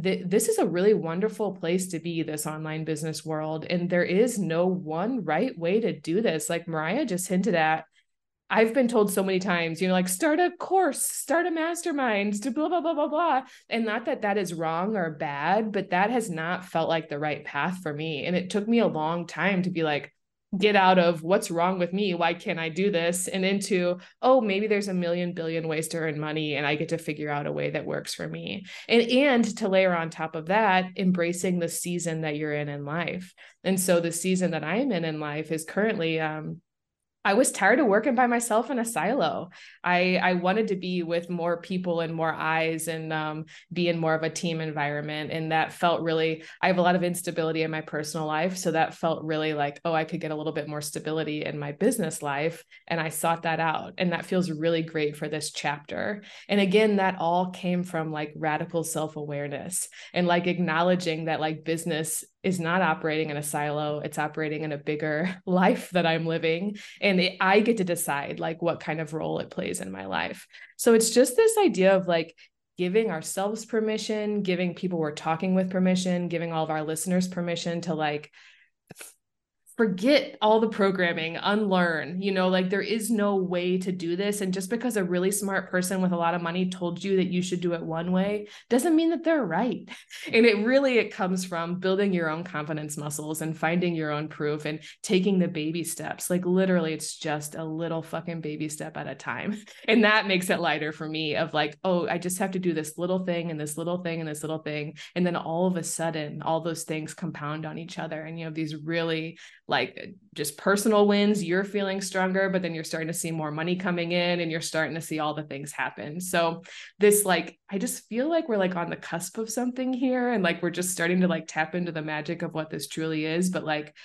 th- this is a really wonderful place to be this online business world and there is no one right way to do this like mariah just hinted at I've been told so many times, you know, like start a course, start a mastermind, to blah, blah, blah, blah, blah. And not that that is wrong or bad, but that has not felt like the right path for me. And it took me a long time to be like, get out of what's wrong with me? Why can't i do this? And into oh maybe there's a million billion ways to earn money and i get to figure out a way that works for me. And and to layer on top of that embracing the season that you're in in life. And so the season that i'm in in life is currently um I was tired of working by myself in a silo. I I wanted to be with more people and more eyes and um, be in more of a team environment. And that felt really. I have a lot of instability in my personal life, so that felt really like oh, I could get a little bit more stability in my business life, and I sought that out, and that feels really great for this chapter. And again, that all came from like radical self awareness and like acknowledging that like business is not operating in a silo it's operating in a bigger life that i'm living and it, i get to decide like what kind of role it plays in my life. So it's just this idea of like giving ourselves permission giving people we're talking with permission giving all of our listeners permission to like forget all the programming, unlearn. You know, like there is no way to do this. And just because a really smart person with a lot of money told you that you should do it one way doesn't mean that they're right. And it really it comes from building your own confidence muscles and finding your own proof and taking the baby steps. Like literally, it's just a little fucking baby step at a time. And that makes it lighter for me of like, oh, I just have to do this little thing and this little thing and this little thing. And then all of a sudden, all those things compound on each other. And you have these really like just personal wins, you're feeling stronger, but then you're starting to see more money coming in and you're starting to see all the things happen. So this like I just feel like we're like on the cusp of something here and like we're just starting to like tap into the magic of what this truly is, but like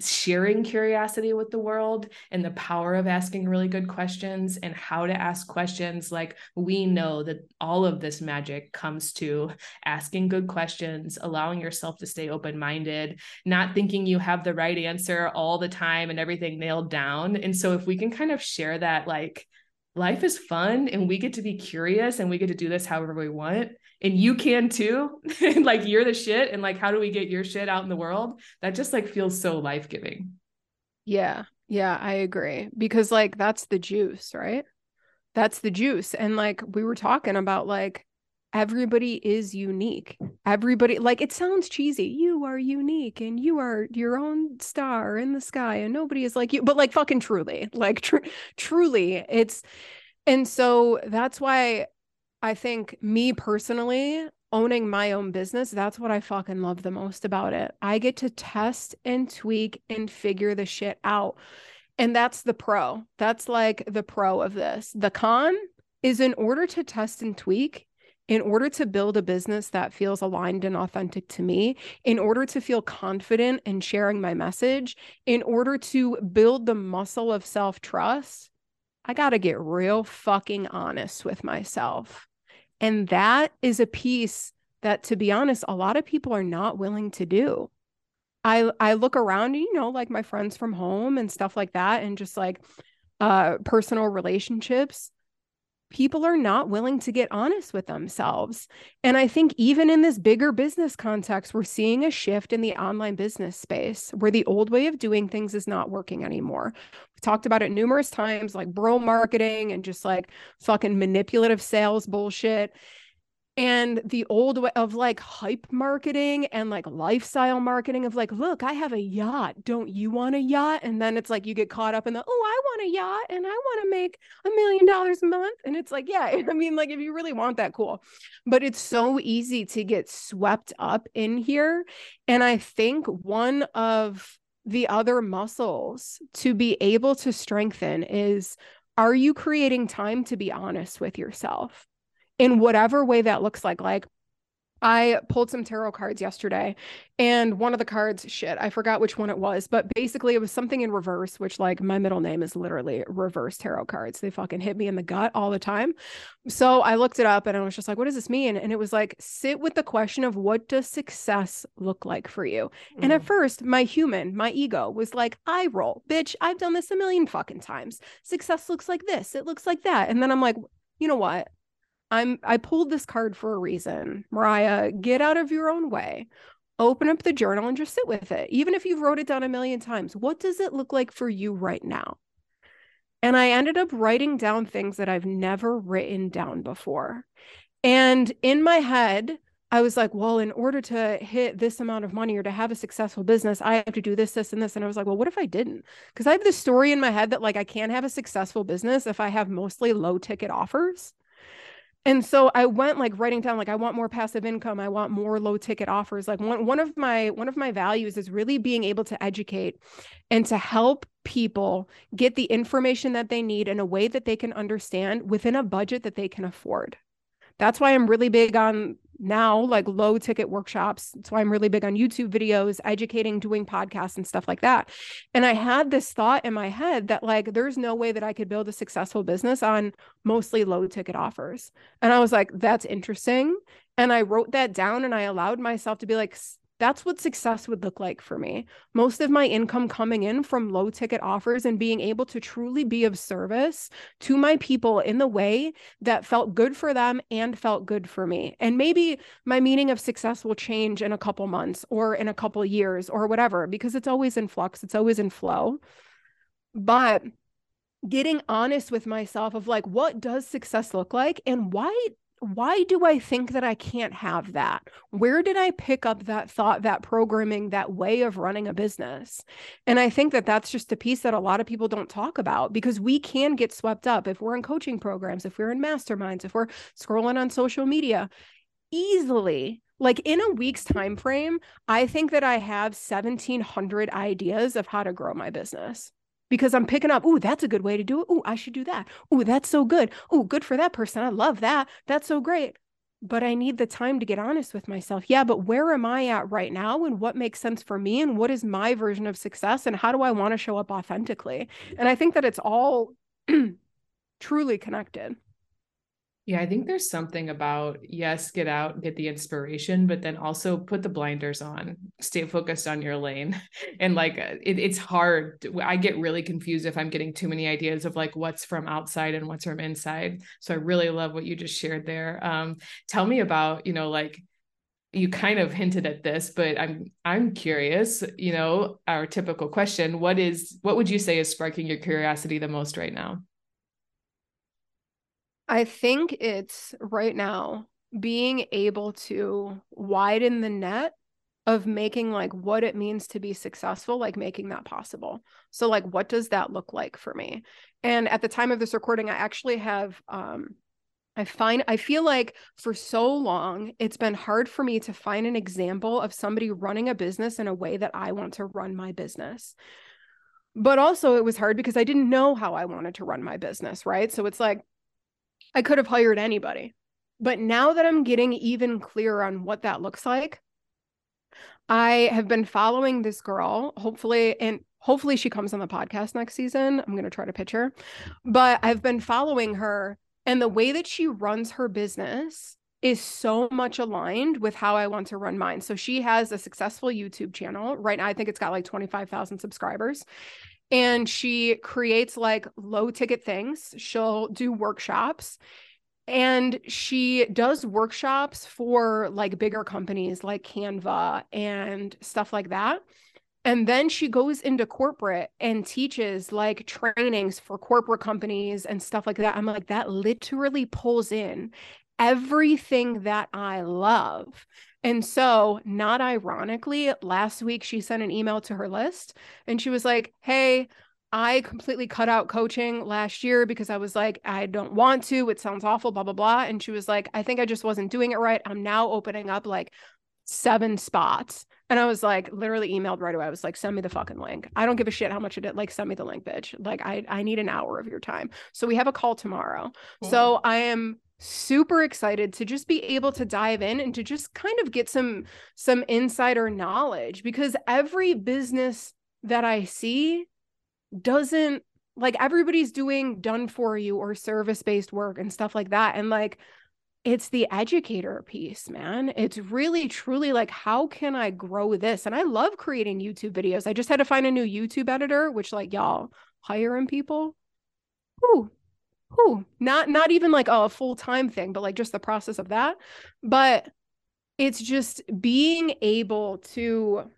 sharing curiosity with the world and the power of asking really good questions and how to ask questions. Like we know that all of this magic comes to asking good questions allowing yourself to stay open minded not thinking you have the right answer all the time and everything nailed down. And so if we can kind of share that like life is fun and we get to be curious and we get to do this however we want and you can too like you're the shit and like how do we get your shit out in the world? That just like feels so life-giving. Yeah. Yeah i agree because like that's the juice right? That's the juice and like we were talking about like everybody is unique. Everybody like it sounds cheesy. You are unique and you are your own star in the sky and nobody is like you but like fucking truly like tr- truly it's and so that's why I think me personally, owning my own business, that's what I fucking love the most about it. I get to test and tweak and figure the shit out. And that's the pro. That's like the pro of this. The con is in order to test and tweak, in order to build a business that feels aligned and authentic to me, in order to feel confident in sharing my message, in order to build the muscle of self trust, I got to get real fucking honest with myself. And that is a piece that, to be honest, a lot of people are not willing to do. I I look around, you know, like my friends from home and stuff like that, and just like uh, personal relationships. People are not willing to get honest with themselves. And I think even in this bigger business context, we're seeing a shift in the online business space where the old way of doing things is not working anymore. We've talked about it numerous times, like bro marketing and just like fucking manipulative sales bullshit and the old way of like hype marketing and like lifestyle marketing of like look i have a yacht. Don't you want a yacht? And then it's like you get caught up in the oh i want a yacht and i want to make a million dollars a month. And it's like yeah i mean like if you really want that cool. But it's so easy to get swept up in here and i think one of the other muscles to be able to strengthen is are you creating time to be honest with yourself in whatever way that looks like. Like I pulled some tarot cards yesterday, and one of the cards, shit, I forgot which one it was, but basically it was something in reverse, which, like, my middle name is literally reverse tarot cards. They fucking hit me in the gut all the time. So I looked it up and I was just like, what does this mean? And it was like, sit with the question of what does success look like for you? Mm. And at mm. first, my human, my ego was like, I roll, bitch, I've done this a million fucking times. Success looks like this, it looks like that. And then I'm like, you know what? I'm I pulled this card for a reason. Mariah, get out of your own way. Open up the journal and just sit with it. Even if you've wrote it down a million times, what does it look like for you right now? And I ended up writing down things that I've never written down before. And in my head, I was like, well, in order to hit this amount of money or to have a successful business, I have to do this, this, and this. And I was like, well, what if I didn't? Because I have this story in my head that like I can't have a successful business if I have mostly low ticket offers. And so I went like writing down like I want more passive income, I want more low ticket offers. Like one one of my one of my values is really being able to educate and to help people get the information that they need in a way that they can understand within a budget that they can afford. That's why I'm really big on now like low ticket workshops. That's why I'm really big on YouTube videos, educating, doing podcasts and stuff like that. And I had this thought in my head that like there's no way that I could build a successful business on mostly low ticket offers. And I was like, that's interesting. And I wrote that down and I allowed myself to be like, that's what success would look like for me. Most of my income coming in from low ticket offers and being able to truly be of service to my people in the way that felt good for them and felt good for me. And maybe my meaning of success will change in a couple months or in a couple years or whatever, because it's always in flux, it's always in flow. But getting honest with myself of like, what does success look like? And why why do I think that I can't have that? Where did I pick up that thought, that programming, that way of running a business? And I think that that's just a piece that a lot of people don't talk about because we can get swept up if we're in coaching programs, if we're in masterminds, if we're scrolling on social media easily like in a week's time frame i think that i have 1700 ideas of how to grow my business because I'm picking up, oh, that's a good way to do it. Oh, I should do that. Oh, that's so good. Oh, good for that person. I love that. That's so great. But I need the time to get honest with myself. Yeah, but where am I at right now? And what makes sense for me? And what is my version of success? And how do I want to show up authentically? And I think that it's all truly connected. Yeah, I think there's something about yes, get out, get the inspiration, but then also put the blinders on, stay focused on your lane. And like uh, it, it's hard. I get really confused if I'm getting too many ideas of like what's from outside and what's from inside. So I really love what you just shared there. Um, tell me about, you know, like you kind of hinted at this, but I'm I'm curious, you know, our typical question, what is what would you say is sparking your curiosity the most right now? I think it's right now being able to widen the net of making like what it means to be successful, like making that possible. So, like, what does that look like for me? And at the time of this recording, I actually have, um, I find, I feel like for so long, it's been hard for me to find an example of somebody running a business in a way that I want to run my business. But also, it was hard because I didn't know how I wanted to run my business, right? So, it's like, I could have hired anybody. But now that I'm getting even clearer on what that looks like, I have been following this girl, hopefully, and hopefully she comes on the podcast next season. I'm going to try to pitch her. But I've been following her, and the way that she runs her business is so much aligned with how I want to run mine. So she has a successful YouTube channel. Right now, I think it's got like 25,000 subscribers and she creates like low ticket things. She'll do workshops and she does workshops for like bigger companies like Canva and stuff like that. And then she goes into corporate and teaches like trainings for corporate companies and stuff like that. I'm like, that literally pulls in everything that I love. And so, not ironically, last week she sent an email to her list and she was like, Hey, I completely cut out coaching last year because I was like, I don't want to. It sounds awful, blah, blah, blah. And she was like, I think I just wasn't doing it right. I'm now opening up like seven spots. And I was like, literally emailed right away. I was like, send me the fucking link. I don't give a shit how much it is. Like, send me the link, bitch. Like, I, I need an hour of your time. So we have a call tomorrow. So I am super excited to just be able to dive in and to just kind of get some some insider knowledge because every business that I see doesn't like everybody's doing done for you or service based work and stuff like that. And like it's the educator piece man. It's really truly like how can i grow this? And i love creating youtube videos. I just had to find a new youtube editor which like y'all hiring people. Ooh, whew, not not even like a full-time thing, but like just the process of that. But it's just being able to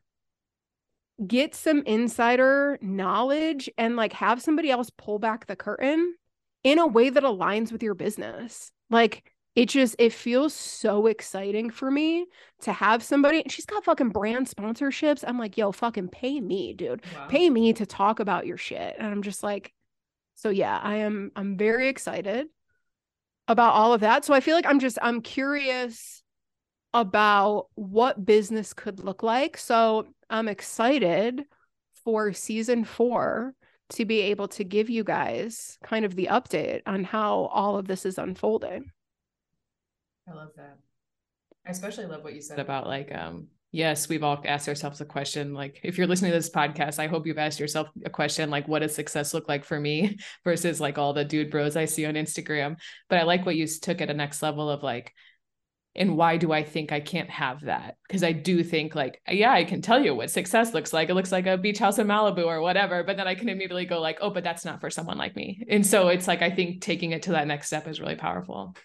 get some insider knowledge and like have somebody else pull back the curtain in a way that aligns with your business. Like it just it feels so exciting for me to have somebody she's got fucking brand sponsorships. I'm like, yo, fucking pay me, dude. Wow. Pay me to talk about your shit. And I'm just like, so yeah, I am I'm very excited about all of that. So I feel like I'm just I'm curious about what business could look like. So I'm excited for season 4 to be able to give you guys kind of the update on how all of this is unfolding. I love that. I especially love what you said about like um yes, we've all asked ourselves a question. Like, if you're listening to this podcast, I hope you've asked yourself a question like, what does success look like for me versus like all the dude bros I see on Instagram? But I like what you took at a next level of like, and why do I think I can't have that? Because I do think like, yeah, I can tell you what success looks like. It looks like a beach house in Malibu or whatever, but then I can immediately go like, oh, but that's not for someone like me. And so it's like I think taking it to that next step is really powerful.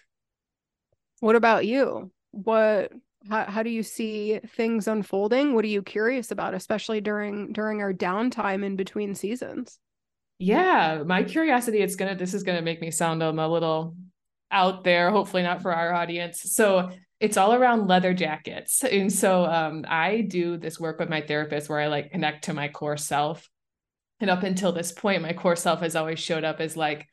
What about you? What how, how do you see things unfolding? What are you curious about especially during during our downtime in between seasons? Yeah my curiosity it's gonna this is gonna make me sound um, a little out there hopefully not for our audience. So it's all around leather jackets. And so um, i do this work with my therapist where i like connect to my core self. And up until this point my core self has always showed up as like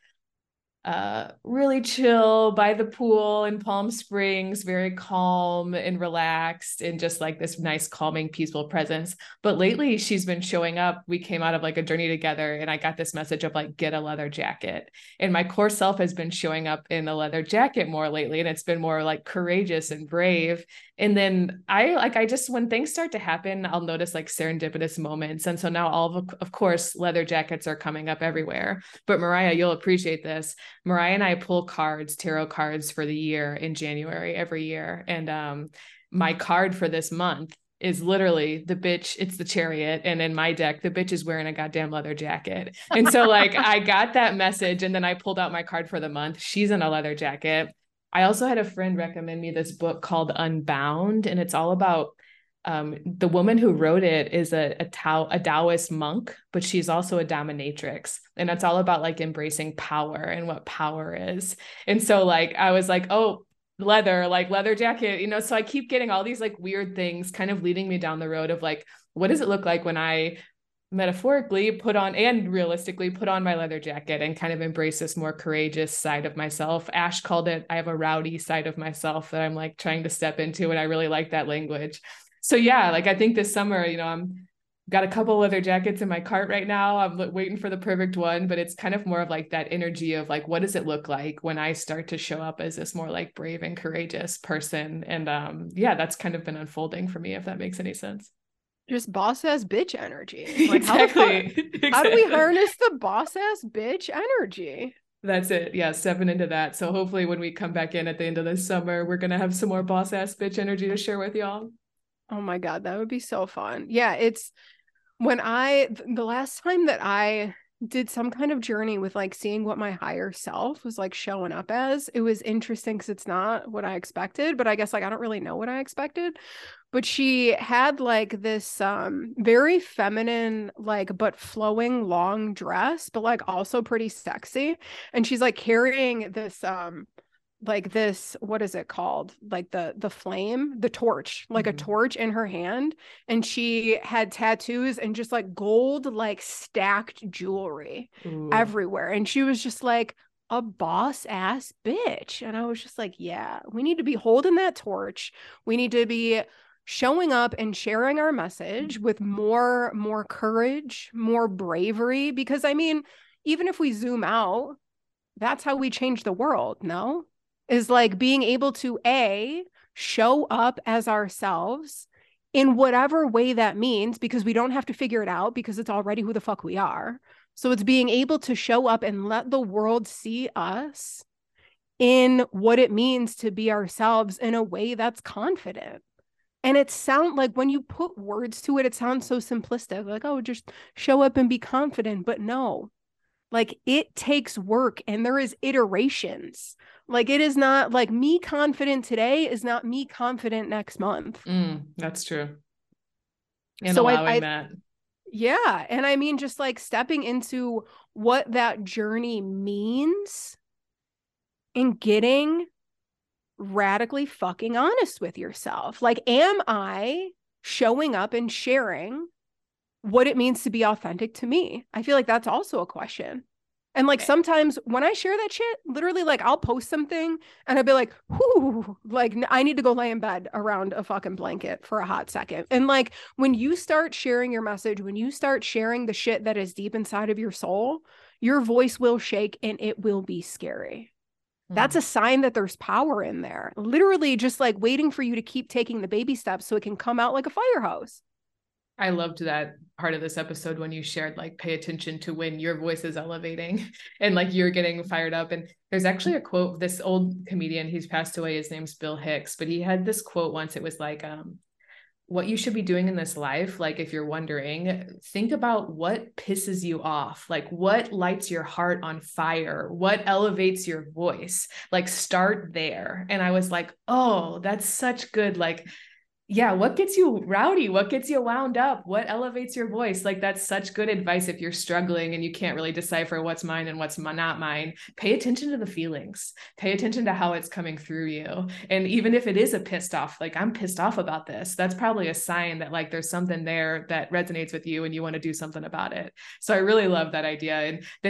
uh, really chill by the pool in Palm Springs, very calm and relaxed, and just like this nice, calming, peaceful presence. But lately, she's been showing up. We came out of like a journey together, and I got this message of like, get a leather jacket. And my core self has been showing up in a leather jacket more lately, and it's been more like courageous and brave and then i like i just when things start to happen i'll notice like serendipitous moments. And so now all of, of course leather jackets are coming up everywhere. But mariah you'll appreciate this. Mariah and i pull cards tarot cards for the year in january every year. And um my card for this month is literally the bitch it's the chariot. And in my deck the bitch is wearing a goddamn leather jacket. And so like i got that message and then i pulled out my card for the month. She's in a leather jacket I also had a friend recommend me this book called Unbound, and it's all about um, the woman who wrote it is a a, Tao, a Taoist monk, but she's also a dominatrix, and it's all about like embracing power and what power is. And so, like, I was like, oh, leather, like leather jacket, you know. So I keep getting all these like weird things, kind of leading me down the road of like, what does it look like when I metaphorically put on and realistically put on my leather jacket and kind of embrace this more courageous side of myself. Ash called it, I have a rowdy side of myself that I'm like trying to step into. And I really like that language. So yeah, like I think this summer, you know, I'm got a couple leather jackets in my cart right now. I'm waiting for the perfect one, but it's kind of more of like that energy of like, what does it look like when I start to show up as this more like brave and courageous person? And um, yeah, that's kind of been unfolding for me, if that makes any sense just boss ass bitch energy. Like exactly. How, exactly. how do we harness the boss ass bitch energy? That's it. Yeah, stepping into that. So hopefully when we come back in at the end of this summer, we're gonna have some more boss ass bitch energy to share with y'all. Oh my god, that would be so fun. Yeah, it's when I the last time that I did some kind of journey with like seeing what my higher self was like showing up as. It was interesting because it's not what I expected, but I guess like I don't really know what I expected but she had like this um very feminine like but flowing long dress but like also pretty sexy and she's like carrying this um like this what is it called like the the flame the torch like mm-hmm. a torch in her hand and she had tattoos and just like gold like stacked jewelry Ooh. everywhere and she was just like a boss ass bitch and i was just like yeah we need to be holding that torch we need to be showing up and sharing our message with more more courage more bravery because i mean even if we zoom out that's how we change the world no is like being able to a show up as ourselves in whatever way that means because we don't have to figure it out because it's already who the fuck we are. So it's being able to show up and let the world see us in what it means to be ourselves in a way that's confident. And it sound like when you put words to it it sounds so simplistic like oh just show up and be confident but no like it takes work and there is iterations. Like it is not like me confident today is not me confident next month. Mm, that's true. And so allowing I, I, that. Yeah and i mean just like stepping into what that journey means and getting radically fucking honest with yourself. Like, am I showing up and sharing what it means to be authentic to me? I feel like that's also a question. And like sometimes when I share that shit, literally like I'll post something and I'll be like, whoo, like I need to go lay in bed around a fucking blanket for a hot second. And like when you start sharing your message, when you start sharing the shit that is deep inside of your soul, your voice will shake and it will be scary. That's mm. a sign that there's power in there. Literally just like waiting for you to keep taking the baby steps so it can come out like a fire hose. I loved that part of this episode when you shared like pay attention to when your voice is elevating and like you're getting fired up. And there's actually a quote, this old comedian, he's passed away, his name's Bill Hicks, but he had this quote once. It was like, um, what you should be doing in this life, like if you're wondering, think about what pisses you off, like what lights your heart on fire, what elevates your voice, like start there. And I was like, oh, that's such good, like yeah, what gets you rowdy? What gets you wound up? What elevates your voice? Like that's such good advice if you're struggling and you can't really decipher what's mine and what's not mine. Pay attention to the feelings. Pay attention to how it's coming through you. And even if it is a pissed off, like I'm pissed off about this, that's probably a sign that like there's something there that resonates with you and you want to do something about it. So I really love that idea. And this